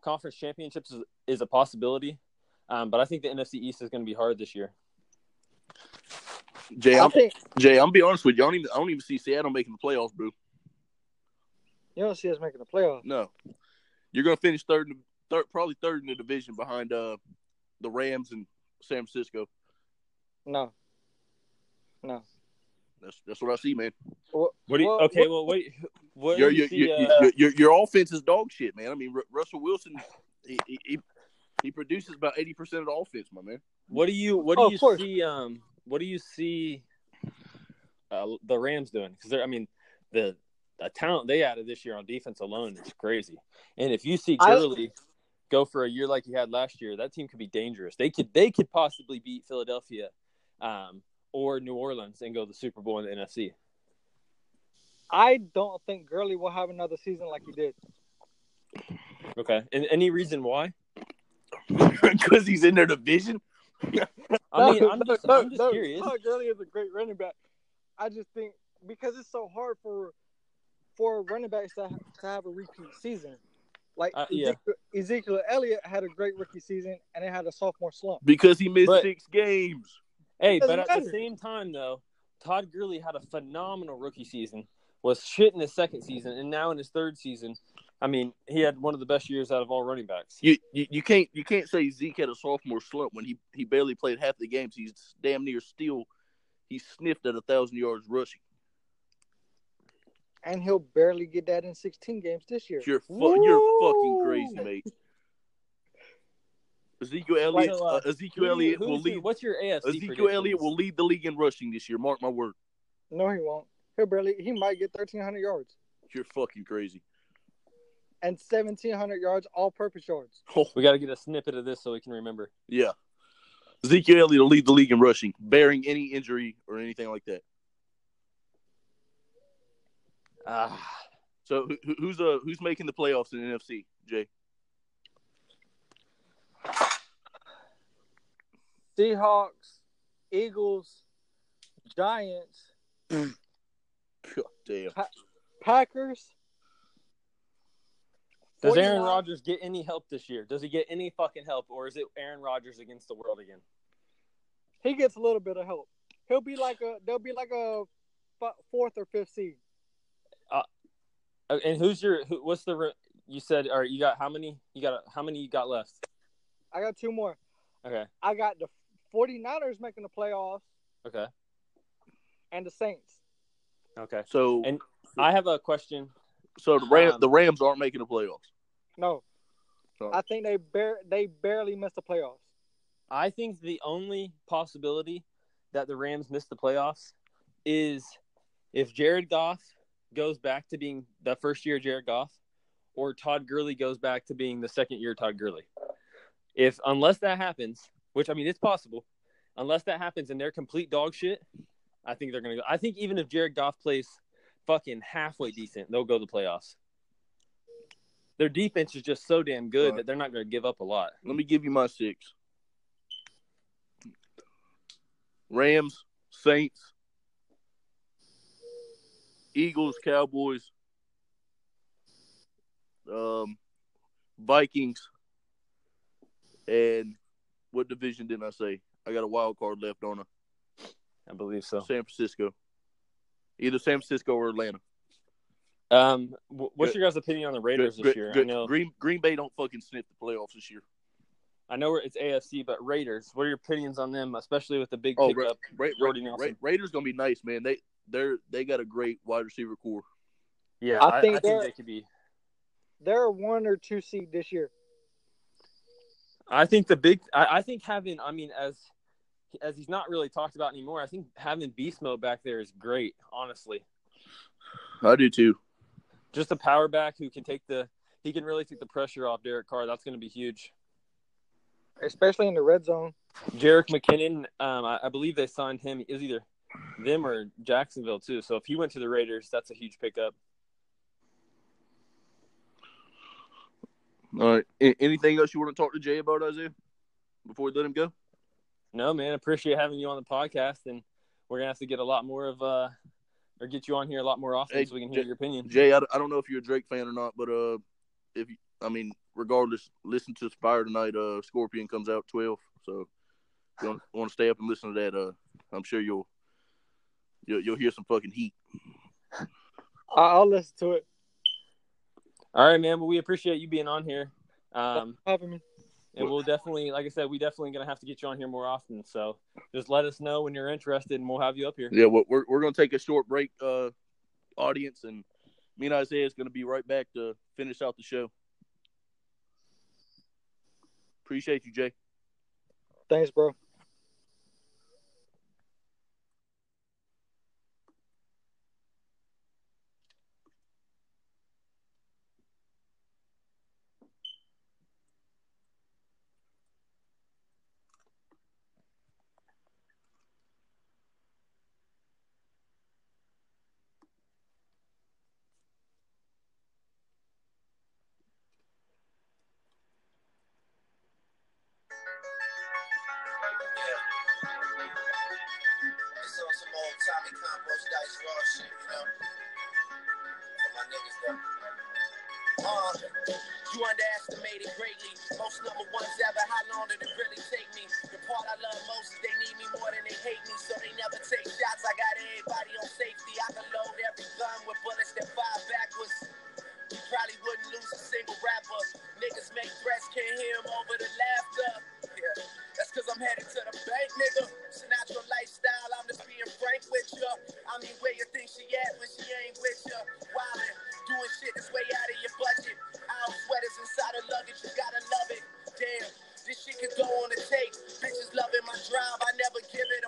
conference championships is, is a possibility. Um, but I think the NFC East is going to be hard this year. Jay, I I'm think Jay, I'm gonna be honest with you. I don't even I don't even see Seattle making the playoffs, bro. You don't see us making the playoffs. No, you're gonna finish third, in the, third probably third in the division behind uh the Rams and San Francisco. No. No. That's that's what I see, man. What, What do you, what- okay, what- well, wait. What Your do you your, see, your, uh, your, your your offense is dog shit, man. I mean, Ru- Russell Wilson, he, he, he he produces about eighty percent of the offense, my man. what do you what do Oh, you course. see um what do you see uh, the Rams doing cuz they're I mean the the talent they added this year on defense alone is crazy. And if you see I- Gurley go for a year like he had last year, that team could be dangerous. They could they could possibly beat Philadelphia um or New Orleans and go to the Super Bowl in the NFC. I don't think Gurley will have another season like he did. Okay. And any reason why? Because he's in their division. I mean, No, I'm no, just, no, I'm just no, curious. Todd Gurley is a great running back. I just think because it's so hard for for running backs to, to have a repeat season. Like Uh, yeah. Ezekiel, Ezekiel Elliott had a great rookie season and it had a sophomore slump. Because he missed But- six games. Hey, Doesn't but at the same time, though, Todd Gurley had a phenomenal rookie season, was shit in his second season, and now in his third season, I mean, he had one of the best years out of all running backs. You, you you can't you can't say Zeke had a sophomore slump when he, he barely played half the games. He's damn near still he sniffed at a thousand yards rushing. And he'll barely get that in 16 games this year. You're fu- you're fucking crazy, mate. Ezekiel Elliott So, uh, uh, Ezekiel Who- Elliott who's will your- lead What's your AFC Ezekiel? Elliott will lead the league in rushing this year. Mark my word. No, he won't. He'll barely he might get 1300 yards You're fucking crazy. and 1700 yards all purpose yards. Oh, We got to get a snippet of this so we can remember. yeah. Ezekiel Elliott will lead the league in rushing, bearing any injury or anything like that. Ah, So who's uh who's making the playoffs in the NFC? Jay. Seahawks, Eagles, Giants, God damn. Packers. Does Aaron 49 Rodgers get any help this year? Does he get any fucking help, or is it Aaron Rodgers against the world again? He gets a little bit of help. He'll be like a. They'll be like a fourth or fifth seed. Uh, And who's your? Who, what's the? You said, all right. You got how many? You got how many you got left? I got two more. Okay. I got the 49ers making the playoffs Okay. and the Saints. Okay. So And I have a question. so the Ram, um, the Rams aren't making the playoffs. No, Sorry. I think they bar- they barely missed the playoffs. I think the only possibility that the Rams miss the playoffs is if Jared Goff goes back to being the first year Jared Goff, or Todd Gurley goes back to being the second year Todd Gurley. If unless that happens, which I mean it's possible, unless that happens and they're complete dog shit, I think they're gonna go. I think even if Jared Goff plays fucking halfway decent, they'll go to the playoffs. Their defense is just so damn good Right. that they're not gonna give up a lot. Let me give you my six. Rams, Saints, Eagles, Cowboys, um, Vikings, and what division didn't I say? I got a wild card left on I believe so. San Francisco. Either San Francisco or Atlanta. Um, what's Good. your guys' opinion on the Raiders Good- this good- year? I know, Green Green Bay don't fucking sniff the playoffs this year. I know it's AFC, but Raiders. What are your opinions on them, especially with the big Oh, pickup? Ra- Ra- Ra- Raiders gonna be nice, man. They they're they got a great wide receiver core. Yeah, I I, think I think they're- could be. They're a one or two seed this year. I think the big. I, I think having. I mean, as as he's not really talked about anymore. I think having beast mode back there is great. Honestly, I do too. just a power back who can take the. He can really take the pressure off Derek Carr. That's going to be huge. especially in the red zone. Jerick McKinnon, um, I, I believe they signed him. Is either them or Jacksonville too. So if he went to the Raiders, that's a huge pickup. All right. Anything else you want to talk to Jay about, Isaiah? Before we let him go? No, man, appreciate having you on the podcast, and we're gonna have to get a lot more of uh, or get you on here a lot more often Hey, so we can hear J- your opinion. Jay, I, I don't know if you're a Drake fan or not, but uh, if you, I mean, regardless, listen to Spire tonight. Uh, Scorpion comes out twelve, so if you want to stay up and listen to that, uh, I'm sure you'll you'll, you'll hear some fucking heat. I- I'll listen to it. All right, man. Well, we appreciate you being on here, um, Having me. and we'll definitely, like I said, we definitely gonna have to get you on here more often. So just let us know when you're interested, and we'll have you up here. Yeah, well, we're we're gonna take a short break, uh, audience, and me and Isaiah is gonna be right back to finish out the show. Appreciate you, Jay. Thanks, bro. Shit that's way out of your budget. Out sweaters inside her luggage, you gotta love it. Damn, this shit could go on a tape. Bitches loving my drive, I never give it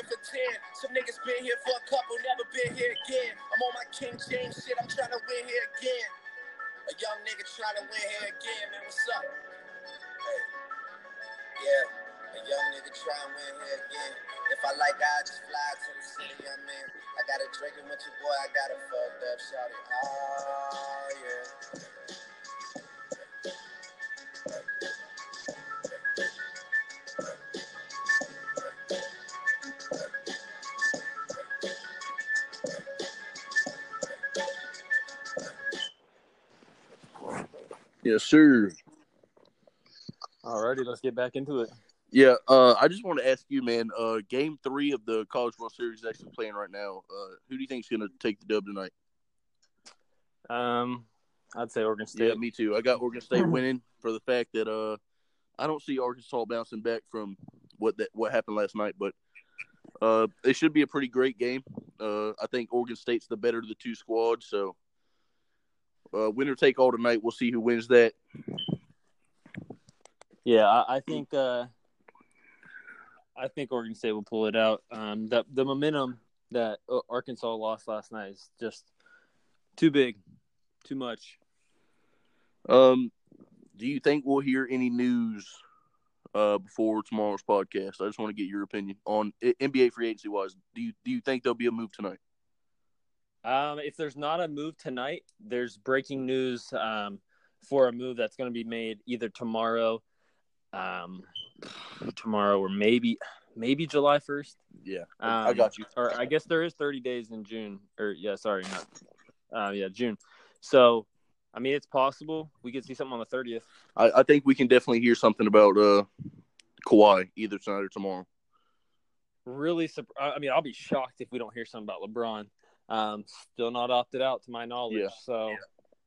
here for 10. Some niggas been here for a couple, never been here again. I'm on my King James shit, I'm trying to win here again. A young nigga trying to win here again, man, what's up? Hey. Yeah, a young nigga trying to win here again. If I like I just fly to the city, young man. I got a drinking with your boy, I got a fucked up shot. Oh, yeah. Yes, sir. Alrighty, let's get back into it. Yeah, uh, I just want to ask you, man. Uh, game three of the College World Series is actually playing right now. Uh, who do you think is going to take the dub tonight? Um, I'd say Oregon State. Yeah, me too. I got Oregon State winning for the fact that uh, I don't see Arkansas bouncing back from what that what happened last night, but uh, it should be a pretty great game. Uh, I think Oregon State's the better of the two squads, so uh, winner take all tonight. We'll see who wins that. Yeah, I, I think uh, I think Oregon State will pull it out. Um, the the momentum that Arkansas lost last night is just too big, too much. Um, do you think we'll hear any news uh, before tomorrow's podcast? I just want to get your opinion on NBA free agency wise. Do you do you think there'll be a move tonight? Um, if there's not a move tonight, there's breaking news um, for a move that's going to be made either tomorrow, um, tomorrow or maybe maybe July first. Yeah, Um, I got you. Or I guess there is 30 days in June. Or yeah, sorry, not. Uh, yeah, June. So, I mean, it's possible we could see something on the 30th. I, I think we can definitely hear something about uh, Kawhi either tonight or tomorrow. Really, surp- I I mean, I'll be shocked if we don't hear something about LeBron. Um, still not opted out to my knowledge. Yeah. So,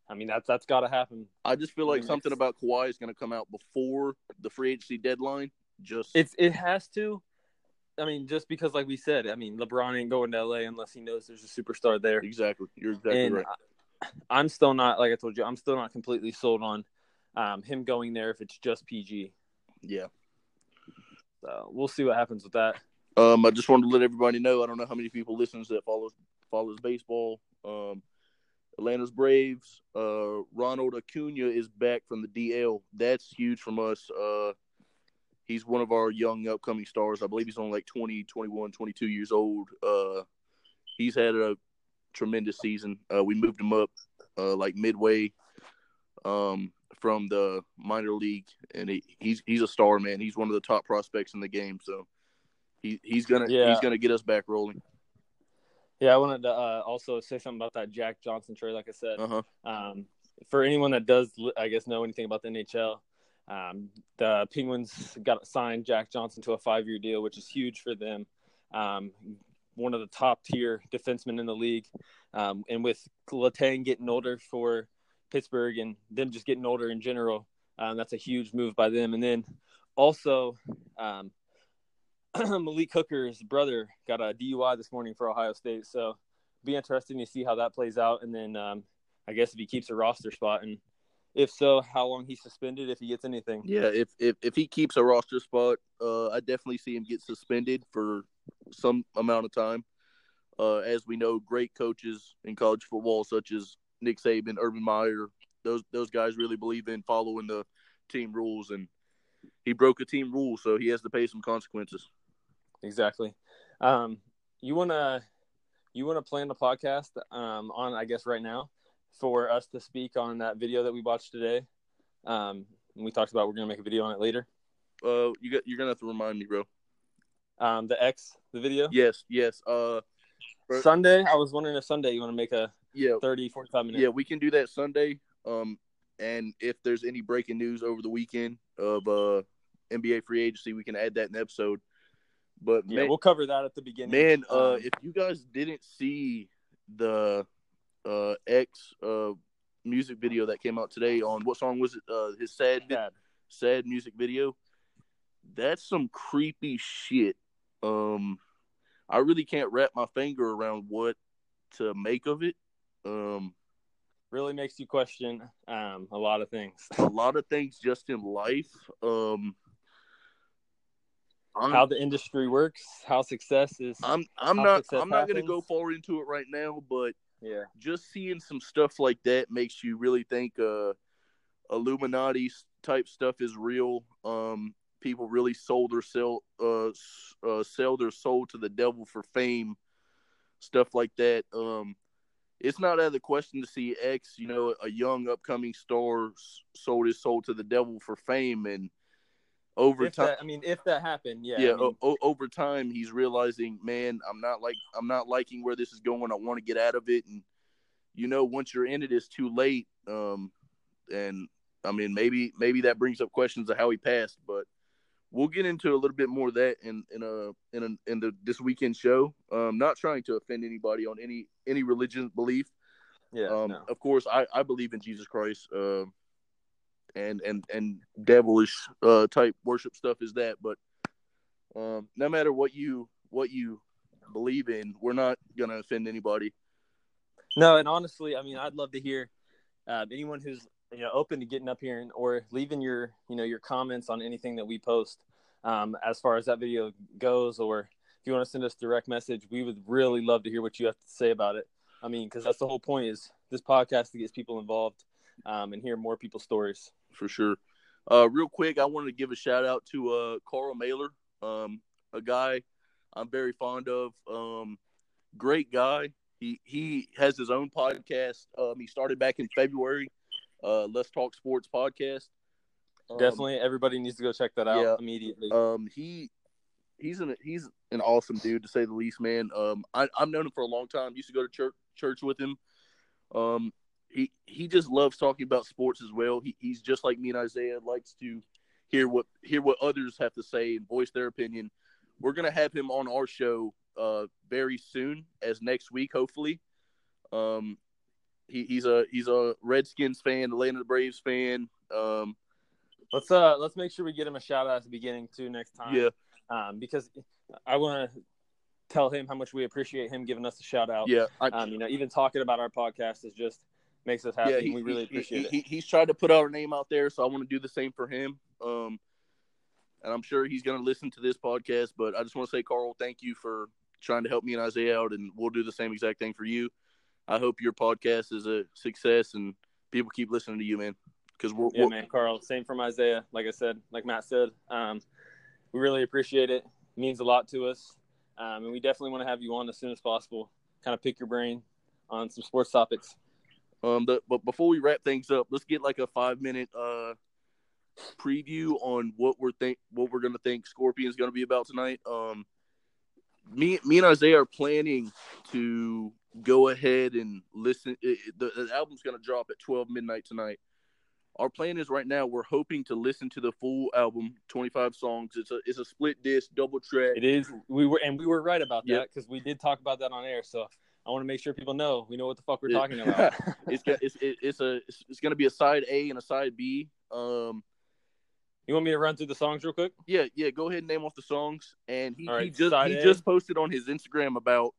I mean, that's that's got to happen. I just feel like something about Kawhi is going to come out before the free agency deadline. Just It's it has to. I mean, just because, like we said, I mean, LeBron ain't going to LA unless he knows there's a superstar there. exactly. You're exactly and right. I, I'm still not, like I told you, I'm still not completely sold on um, him going there if it's just PG. Yeah. So we'll see what happens with that. Um, I just wanted to let everybody know. I don't know how many people listens that follows follows baseball. Um, Atlanta's Braves. Uh, Ronald Acuna is back from the DL. That's huge from us. Uh, he's one of our young upcoming stars. I believe he's only like 20, 21, 22 years old. Uh, he's had a tremendous season. Uh, we moved him up uh, like midway um, from the minor league, and he, he's he's a star, man. He's one of the top prospects in the game. So he he's gonna Yeah. he's gonna get us back rolling. Yeah, I wanted to uh, also say something about that Jack Johnson trade. Like I said, Uh huh. um, for anyone that does, I guess, know anything about the NHL, um, the Penguins got signed Jack Johnson to a five-year deal, which is huge for them. Um, one of the top tier defensemen in the league, um, and with Letang getting older for Pittsburgh and them just getting older in general, um, that's a huge move by them. And then also, um, Malik Hooker's brother got a DUI this morning for Ohio State, so be interesting to see how that plays out. And then um, I guess if he keeps a roster spot, and if so, how long he's suspended if he gets anything. Yeah, if, if if he keeps a roster spot, uh, I definitely see him get suspended for some amount of time. Uh, as we know, great coaches in college football, such as Nick Saban, Urban Meyer, those those guys really believe in following the team rules, and he broke a team rule, so he has to pay some consequences. Exactly. Um, you wanna you wanna plan the podcast um, on I guess right now for us to speak on that video that we watched today. Um, and we talked about we're gonna make a video on it later. Uh, you got you're gonna have to remind me, bro. Um, the X, the video. Yes, yes. Uh, for- Sunday. I was wondering if Sunday you want to make a yeah, 30, 45 minute. Yeah, we can do that Sunday. Um, and if there's any breaking news over the weekend of uh NBA free agency, we can add that in the episode. But Yeah, man, we'll cover that at the beginning. man uh, Um, if you guys didn't see the uh X uh music video that came out today on what song was it? Uh, his sad Dad. sad music video. That's some creepy shit. Um, I really can't wrap my finger around what to make of it. Um, really makes you question um, a lot of things. a lot of things just in life. Um, I'm, How the industry works, how success is. I'm I'm not I'm not gonna go far into it right now, but yeah, just seeing some stuff like that makes you really think uh Illuminati type stuff is real. Um, people really sold their sell uh, uh, sell their soul to the devil for fame, stuff like that. Um, it's not out of the question to see X, you know, a young upcoming star sold his soul to the devil for fame, and over If time, that, I mean, if that happened, yeah. yeah, I mean, o- over time, he's realizing, man, I'm not like I'm not liking where this is going. I want to get out of it, and you know, once you're in it, it's too late. Um, and I mean, maybe maybe that brings up questions of how he passed, but we'll get into a little bit more of that in in a in a, in the this weekend show. Um, not trying to offend anybody on any any religion belief. yeah. Um, no. Of course, I, I believe in Jesus Christ, uh, and and and devilish uh, type worship stuff is that. But um, no matter what you what you believe in, we're not gonna offend anybody. No, and honestly, I mean, I'd love to hear um, anyone who's you know open to getting up here and or leaving your you know your comments on anything that we post um, as far as that video goes, or if you want to send us direct message, we would really love to hear what you have to say about it. I mean, because that's the whole point is this podcast to get people involved um, and hear more people's stories. For sure. Uh, real quick, I wanted to give a shout out to uh, Carl Mailer, um, a guy I'm very fond of. Um, great guy. He he has his own podcast. Um, he started back in February. Uh, Let's Talk Sports podcast. Um, Definitely, everybody needs to go check that out yeah. immediately. Um, he he's an he's an awesome dude to say the least, man. Um, I I've known him for a long time. Used to go to church church with him. Um, he he just loves talking about sports as well. He he's just like me and Isaiah likes to hear what hear what others have to say and voice their opinion. We're gonna have him on our show uh very soon, as next week, hopefully. Um, he, he's a he's a Redskins fan, Atlanta Braves fan. Um, let's uh let's make sure we get him a shout out at the beginning too next time. yeah, um, because I want to tell him how much we appreciate him giving us a shout out. yeah. I, Um, you know, even talking about our podcast is just makes us happy. yeah, and we really he, appreciate he, it. He, he's tried to put our name out there, so I want to do the same for him. Um, and I'm sure he's going to listen to this podcast. But I just want to say, Carl, thank you for trying to help me and Isaiah out, and we'll do the same exact thing for you. I hope your podcast is a success and people keep listening to you, man. Because we're, yeah, we're man, Carl. Same from Isaiah. Like I said, like Matt said, um, we really appreciate it. it. Means a lot to us, um, and we definitely want to have you on as soon as possible. Kind of pick your brain on some sports topics. Um, but, but before we wrap things up, let's get like a five minute uh preview on what we're think what we're gonna think Scorpion's gonna be about tonight. Um, me me and Isaiah are planning to go ahead and listen. It, it- the, the album's gonna drop at twelve midnight tonight. Our plan is right now we're hoping to listen to the full album, twenty five songs. It's a it's a split disc, double track. It is. We were and we were right about that because we did talk about that on air. So I want to make sure people know we know what the fuck we're Yeah. talking about. It's it's it's a it's, it's gonna be a side A and a side B. Um. you want me to run through the songs real quick? Yeah, yeah. Go ahead and name off the songs. And he, right, he just he A. just posted on his Instagram about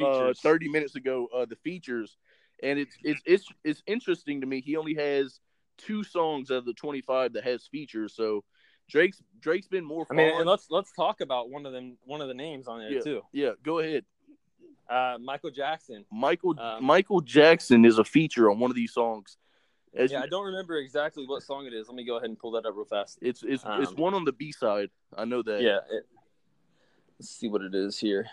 uh, thirty minutes ago uh, the features, and it's it's it's it's interesting to me. He only has two songs out of the twenty five that has features. So Drake's Drake's been more. I mean, and let's let's talk about one of them. One of the names on there Yeah. too. yeah, go ahead. Uh, Michael Jackson. Michael Um, Michael Jackson is a feature on one of these songs. As Yeah, you- I don't remember exactly what song it is. Let me go ahead and pull that up real fast. it's it's it's um, one on the B side. I know that. Yeah. It, let's see what it is here.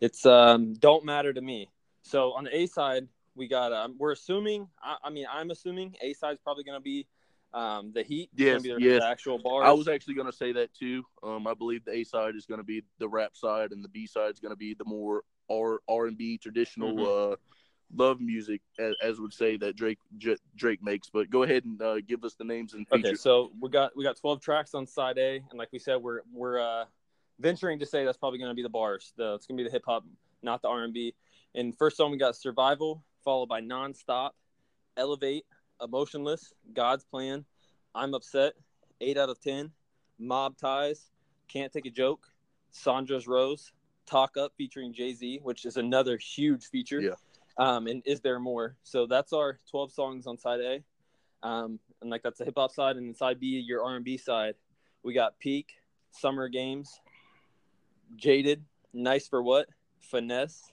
It's um, "Don't Matter to Me." So on the A side, we got. Um, we're assuming. I, I mean, I'm assuming A side's probably going to be um, the Heat. It's Yes, yes. the actual bars. I was actually going to say that too. Um, I believe the A side is going to be the rap side, and the B side is going to be the more R R and B traditional Mm-hmm. uh, love music, as, as would say that Drake J- Drake makes. But go ahead and uh, give us the names and features. Okay, so we got we got 12 tracks on side A, and like we said, we're we're uh, venturing to say that's probably going to be the bars. The, it's going to be the hip hop, not the R and B. And first song we got "Survival," followed by "Nonstop," "Elevate," "Emotionless," "God's Plan," "I'm Upset," Eight Out of 10, "Mob Ties," "Can't Take a Joke," "Sandra's Rose," "Talk Up" featuring Jay Z, which is another huge feature. Yeah. Um, and is there more? So that's our 12 songs on side A. Um, and like that's the hip hop side, and then side B, your R and B side, we got Peak, Summer Games, Jaded, Nice for What, Finesse,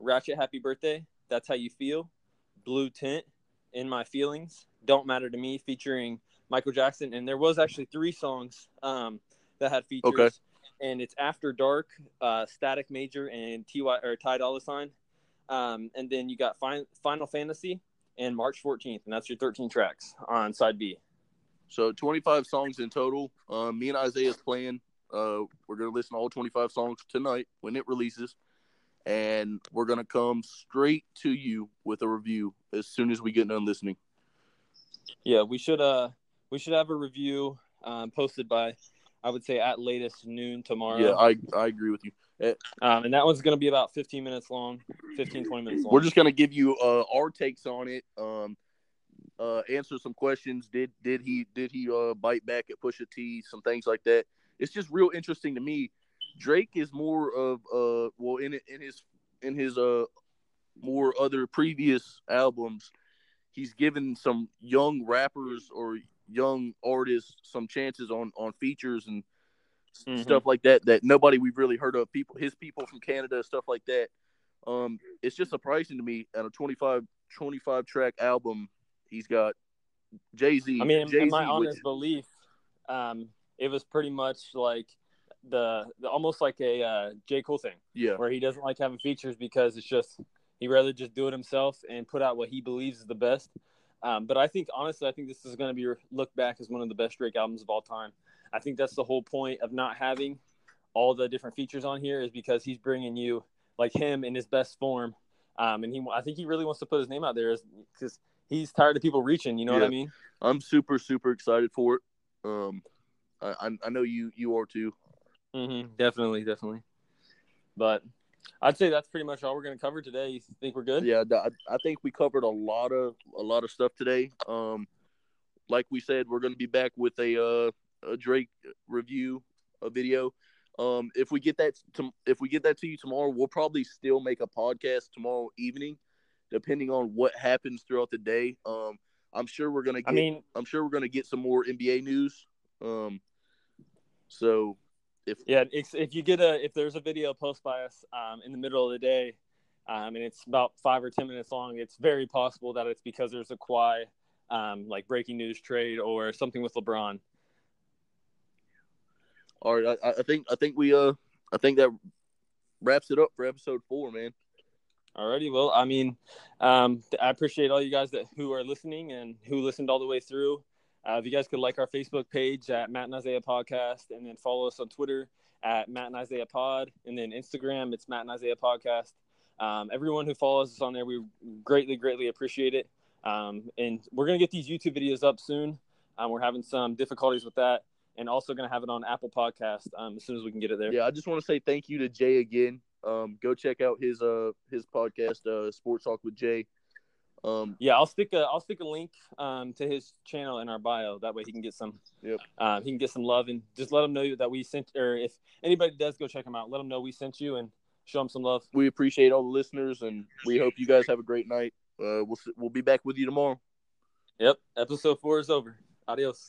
Ratchet Happy Birthday, That's How You Feel, Blue Tint, In My Feelings, "Don't Matter to Me" featuring Michael Jackson, and there was actually three songs um, that had features. Okay. And it's After Dark, uh, Static Major, and Ty or Ty Dolla Sign. Um, and then you got fin- Final Fantasy and March 14th, and that's your 13 tracks on side B. So 25 songs in total. Um, me and Isaiah's playing. Uh, we're gonna listen to all 25 songs tonight when it releases, and we're gonna come straight to you with a review as soon as we get done listening. Yeah, we should uh we should have a review um, posted by I would say at latest noon tomorrow. Yeah, I I agree with you. um, and that one's going to be about 15 minutes long, 15 20 minutes long. We're just gonna give you uh, our takes on it. Um, uh, answer some questions. Did did he did he uh, bite back at Pusha T? Some things like that. It's just real interesting to me. Drake is more of uh well in in his in his uh more other previous albums, he's given some young rappers or young artists some chances on on features and Mhm. stuff like that that nobody we've really heard of. People, his people from Canada, stuff like that. Um, it's just surprising to me at a 25, 25 track album, he's got Jay Z. I mean, in, Jay-Z, in my which- honest belief, um, it was pretty much like the, the almost like a uh, J Cole thing, yeah, where he doesn't like having features because it's just he rather just do it himself and put out what he believes is the best. Um, but I think honestly, I think this is going to be looked back as one of the best Drake albums of all time. I think that's the whole point of not having all the different features on here is because he's bringing you like him in his best form. Um, and he, I think he really wants to put his name out there because he's tired of people reaching. You know what I mean? I'm super super excited for it. Um, I I- I know you you are too. Mm-hmm. Definitely, definitely. But I'd say that's pretty much all we're going to cover today. You think we're good? Yeah, I, I think we covered a lot of a lot of stuff today. Um, like we said, we're going to be back with a uh, a Drake review, a video. Um, if we get that to, if we get that to you tomorrow, we'll probably still make a podcast tomorrow evening, depending on what happens throughout the day. Um, I'm sure we're gonna get. I mean, I'm sure we're gonna get some more NBA news. Um, so if yeah. If, if you get a if there's a video post by us um, in the middle of the day, um, and it's about five or ten minutes long, it's very possible that it's because there's a Kawhi um, like breaking news trade or something with LeBron. all right, I, I think I think we uh I think that wraps it up for episode four, man. Alrighty, well, I mean, um, I appreciate all you guys that who are listening and who listened all the way through. Uh, if you guys could like our Facebook page at Matt and Isaiah Podcast, and then follow us on Twitter at Matt and Isaiah Pod, and then Instagram it's Matt and Isaiah Podcast. Um, everyone who follows us on there, we greatly, greatly appreciate it. Um, and we're gonna get these YouTube videos up soon. Um, we're having some difficulties with that, and also gonna have it on Apple Podcast um, as soon as we can get it there. Yeah, I just want to say thank you to Jay again. Um, go check out his uh his podcast, uh, Sports Talk with Jay. Um, Yeah, I'll stick a I'll stick a link um, to his channel in our bio. That way he can get some. Yep. Um, he can get some love and just let him know that we sent. Or if anybody does go check him out, let him know we sent you and show him some love. we appreciate all the listeners, and we hope you guys have a great night. Uh, we'll we'll be back with you tomorrow. Yep. Episode four is over. Adios.